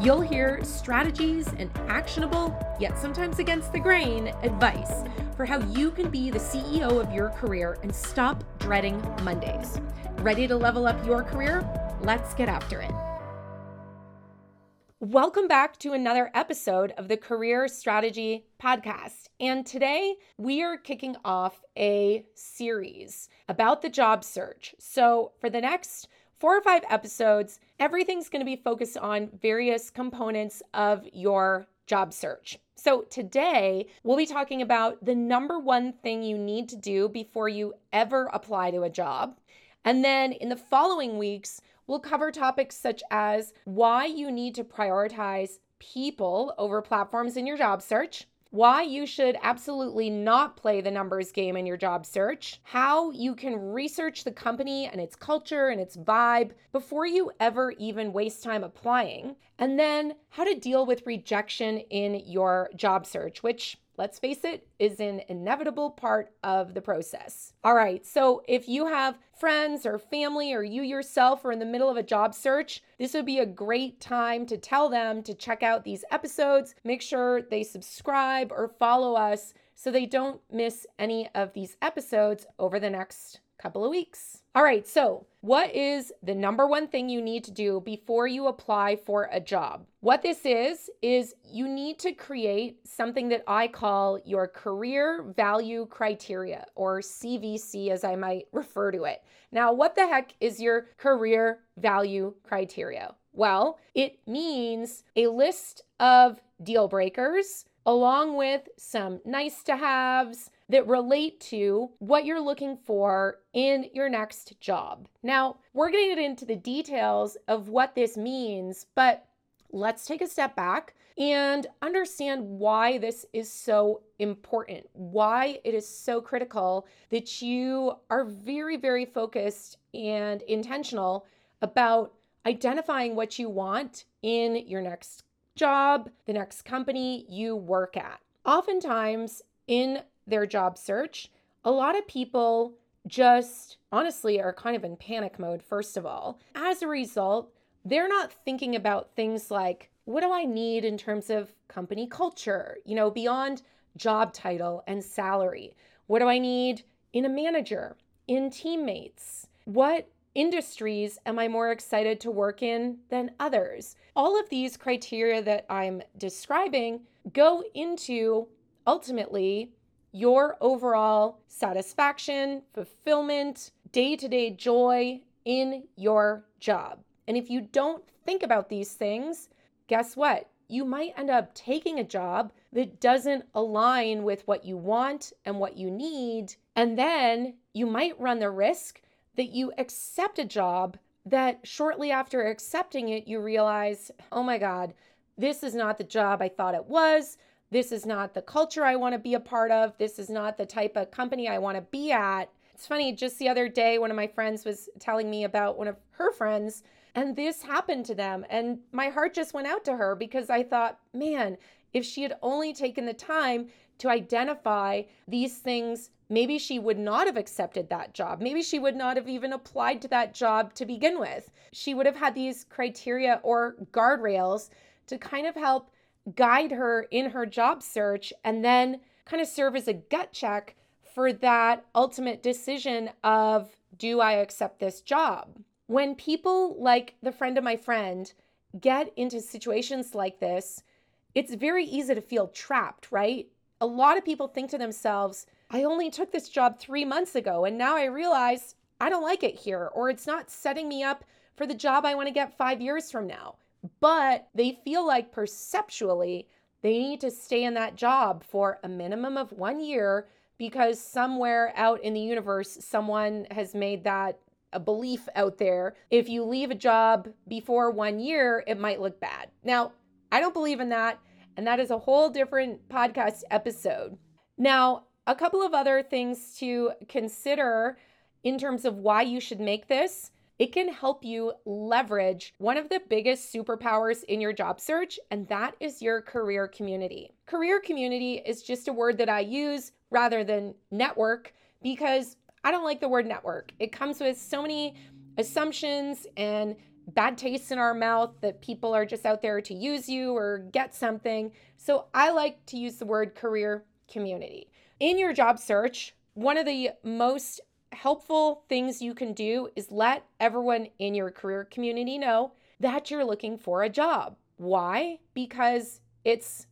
You'll hear strategies and actionable, yet sometimes against the grain, advice for how you can be the CEO of your career and stop dreading Mondays. Ready to level up your career? Let's get after it. Welcome back to another episode of the Career Strategy Podcast. And today we are kicking off a series about the job search. So, for the next four or five episodes, everything's going to be focused on various components of your job search. So, today we'll be talking about the number one thing you need to do before you ever apply to a job. And then in the following weeks, we'll cover topics such as why you need to prioritize people over platforms in your job search why you should absolutely not play the numbers game in your job search, how you can research the company and its culture and its vibe before you ever even waste time applying, and then how to deal with rejection in your job search, which let's face it, is an inevitable part of the process. All right, so if you have friends or family or you yourself are in the middle of a job search, this would be a great time to tell them to check out these episodes. Make sure they subscribe or follow us so they don't miss any of these episodes over the next couple of weeks. All right, so what is the number one thing you need to do before you apply for a job? What this is, is you need to create something that I call your career value criteria, or CVC as I might refer to it. Now, what the heck is your career value criteria? Well, it means a list of deal breakers along with some nice to haves that relate to what you're looking for in your next job. Now, we're going to get into the details of what this means, but let's take a step back and understand why this is so important, why it is so critical that you are very, very focused and intentional about identifying what you want in your next job, the next company you work at. Oftentimes in their job search, a lot of people just honestly are kind of in panic mode, first of all. As a result, they're not thinking about things like, what do I need in terms of company culture, you know, beyond job title and salary? What do I need in a manager, in teammates? What industries am I more excited to work in than others? All of these criteria that I'm describing go into ultimately your overall satisfaction, fulfillment, day to day joy in your job. And if you don't think about these things, guess what? You might end up taking a job that doesn't align with what you want and what you need. And then you might run the risk that you accept a job that shortly after accepting it, you realize, oh my God, this is not the job I thought it was. This is not the culture I want to be a part of. This is not the type of company I want to be at. It's funny, just the other day, one of my friends was telling me about one of her friends, and this happened to them. And my heart just went out to her because I thought, man, if she had only taken the time to identify these things maybe she would not have accepted that job. Maybe she would not have even applied to that job to begin with. She would have had these criteria or guardrails to kind of help guide her in her job search and then kind of serve as a gut check for that ultimate decision of do I accept this job? When people like the friend of my friend get into situations like this, it's very easy to feel trapped, right? A lot of people think to themselves, I only took this job three months ago, and now I realize I don't like it here, or it's not setting me up for the job I want to get five years from now. But they feel like perceptually they need to stay in that job for a minimum of one year because somewhere out in the universe, someone has made that a belief out there. If you leave a job before one year, it might look bad. Now, I don't believe in that. And that is a whole different podcast episode. Now, a couple of other things to consider in terms of why you should make this. It can help you leverage one of the biggest superpowers in your job search, and that is your career community. Career community is just a word that I use rather than network because I don't like the word network. It comes with so many assumptions and bad taste in our mouth that people are just out there to use you or get something. So I like to use the word career community. In your job search, one of the most helpful things you can do is let everyone in your career community know that you're looking for a job. Why? Because it's,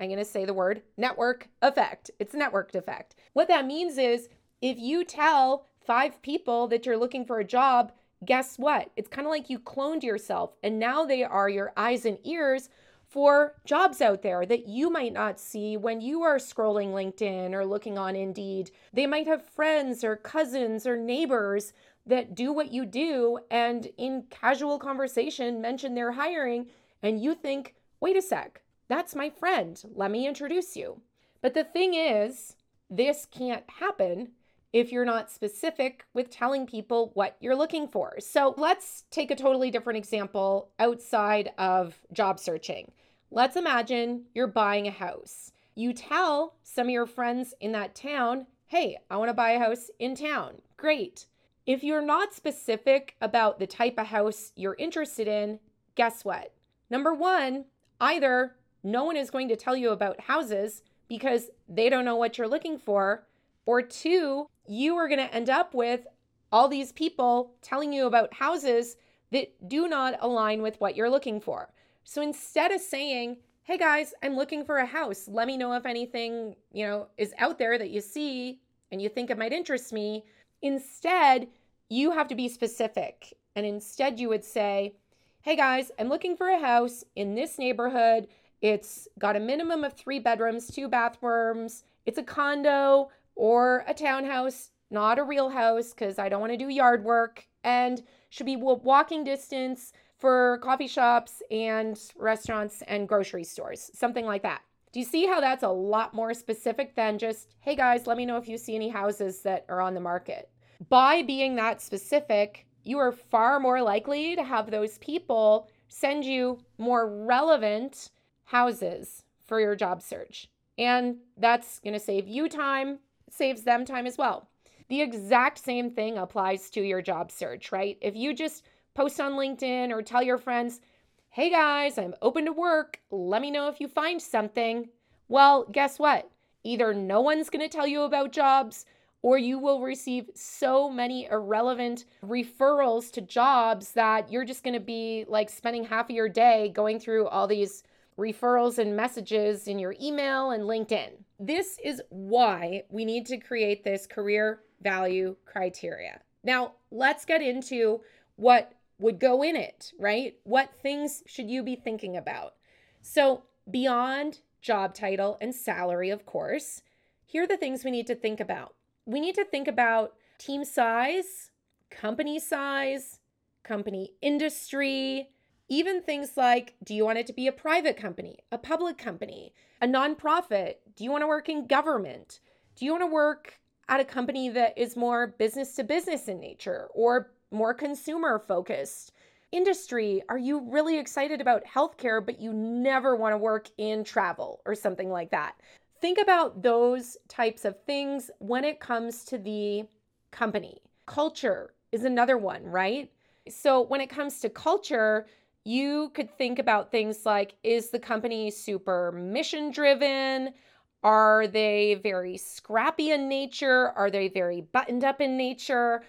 I'm going to say the word network effect. It's networked effect. What that means is if you tell five people that you're looking for a job, guess what? It's kind of like you cloned yourself, and now they are your eyes and ears for jobs out there that you might not see when you are scrolling LinkedIn or looking on Indeed. They might have friends or cousins or neighbors that do what you do and in casual conversation mention they're hiring, and you think, wait a sec, that's my friend. Let me introduce you. But the thing is, this can't happen if you're not specific with telling people what you're looking for. So let's take a totally different example outside of job searching. Let's imagine you're buying a house. You tell some of your friends in that town, hey, I want to buy a house in town. Great. If you're not specific about the type of house you're interested in, guess what? Number one, either no one is going to tell you about houses because they don't know what you're looking for, or two, you are going to end up with all these people telling you about houses that do not align with what you're looking for. So instead of saying, "Hey guys, I'm looking for a house. Let me know if anything, you know, is out there that you see and you think it might interest me." Instead, you have to be specific. And instead you would say, "Hey guys, I'm looking for a house in this neighborhood. It's got a minimum of 3 bedrooms, 2 bathrooms. It's a condo or a townhouse, not a real house because I don't want to do yard work, and should be walking distance for coffee shops and restaurants and grocery stores, something like that. Do you see how that's a lot more specific than just, hey guys, let me know if you see any houses that are on the market? By being that specific, you are far more likely to have those people send you more relevant houses for your job search. And that's going to save you time saves them time as well. The exact same thing applies to your job search, right? If you just post on LinkedIn or tell your friends, hey guys, I'm open to work, let me know if you find something. Well, guess what? Either no one's going to tell you about jobs, or you will receive so many irrelevant referrals to jobs that you're just going to be like spending half of your day going through all these referrals and messages in your email and LinkedIn. This is why we need to create this career value criteria. Now, let's get into what would go in it, right? What things should you be thinking about? So, beyond job title and salary, of course, here are the things we need to think about. We need to think about team size, company size, company industry, even things like do you want it to be a private company, a public company, a nonprofit? Do you want to work in government? Do you want to work at a company that is more business to business in nature or more consumer focused? Industry, are you really excited about healthcare, but you never want to work in travel or something like that? Think about those types of things when it comes to the company. Culture is another one, right? So, when it comes to culture, you could think about things like is the company super mission driven? Are they very scrappy in nature? Are they very buttoned up in nature?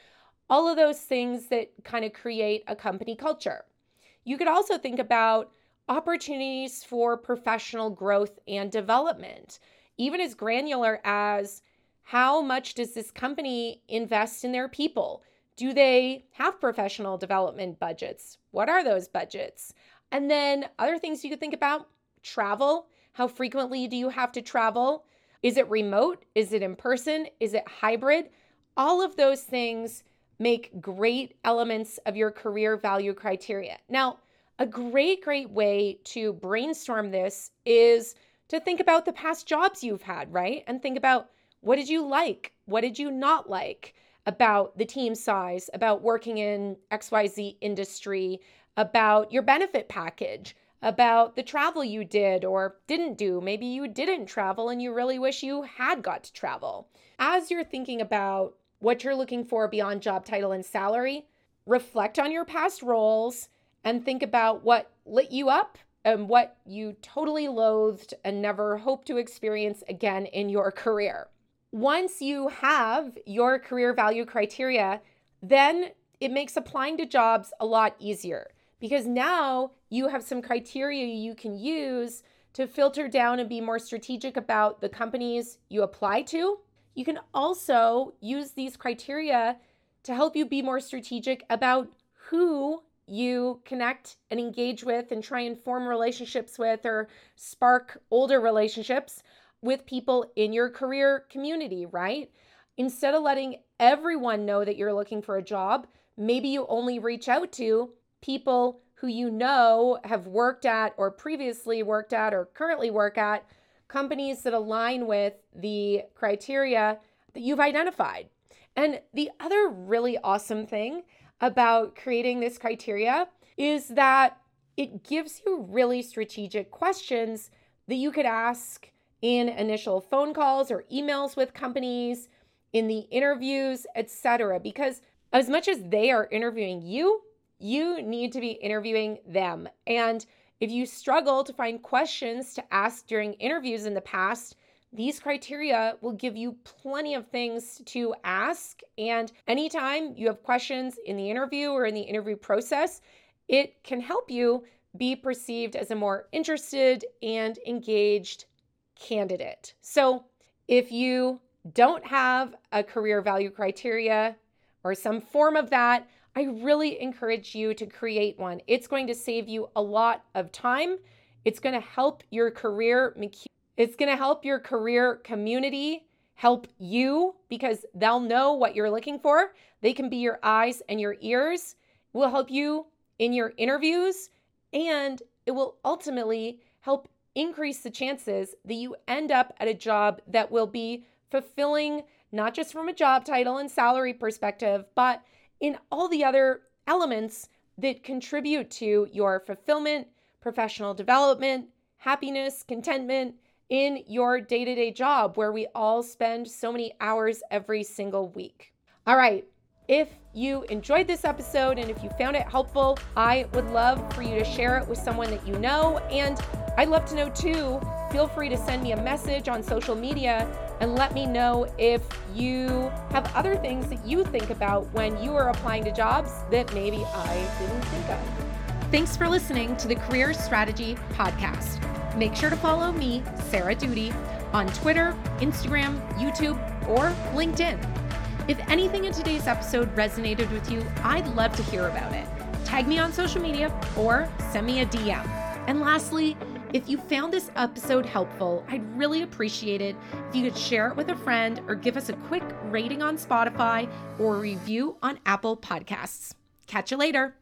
All of those things that kind of create a company culture. You could also think about opportunities for professional growth and development, even as granular as how much does this company invest in their people? Do they have professional development budgets? What are those budgets? And then other things you could think about travel. How frequently do you have to travel? Is it remote? Is it in person? Is it hybrid? All of those things make great elements of your career value criteria. Now, a great, great way to brainstorm this is to think about the past jobs you've had, right? And think about What did you like? What did you not like about the team size, about working in XYZ industry, about your benefit package, about the travel you did or didn't do? Maybe you didn't travel and you really wish you had got to travel. As you're thinking about what you're looking for beyond job title and salary, reflect on your past roles and think about what lit you up and what you totally loathed and never hope to experience again in your career. Once you have your career value criteria, then it makes applying to jobs a lot easier because now you have some criteria you can use to filter down and be more strategic about the companies you apply to. You can also use these criteria to help you be more strategic about who you connect and engage with and try and form relationships with or spark older relationships with people in your career community, right? Instead of letting everyone know that you're looking for a job, maybe you only reach out to people who you know have worked at or previously worked at or currently work at companies that align with the criteria that you've identified. And the other really awesome thing about creating this criteria is that it gives you really strategic questions that you could ask in initial phone calls or emails with companies, in the interviews, etc. Because as much as they are interviewing you, you need to be interviewing them. And if you struggle to find questions to ask during interviews in the past, these criteria will give you plenty of things to ask. And anytime you have questions in the interview or in the interview process, it can help you be perceived as a more interested and engaged candidate. So if you don't have a career value criteria or some form of that, I really encourage you to create one. It's going to save you a lot of time. It's going to help your career it's going to help your career community help you because they'll know what you're looking for. They can be your eyes and your ears. Will help you in your interviews and it will ultimately help increase the chances that you end up at a job that will be fulfilling not just from a job title and salary perspective, but in all the other elements that contribute to your fulfillment, professional development, happiness, contentment, in your day to day job where we all spend so many hours every single week. All right. If you enjoyed this episode and if you found it helpful, I would love for you to share it with someone that you know. And I'd love to know too. Feel free to send me a message on social media and let me know if you have other things that you think about when you are applying to jobs that maybe I didn't think of. Thanks for listening to the Career Strategy Podcast. Make sure to follow me, Sarah Doody, on Twitter, Instagram, YouTube, or LinkedIn. If anything in today's episode resonated with you, I'd love to hear about it. Tag me on social media or send me a DM. And lastly, if you found this episode helpful, I'd really appreciate it if you could share it with a friend or give us a quick rating on Spotify or review on Apple Podcasts. Catch you later.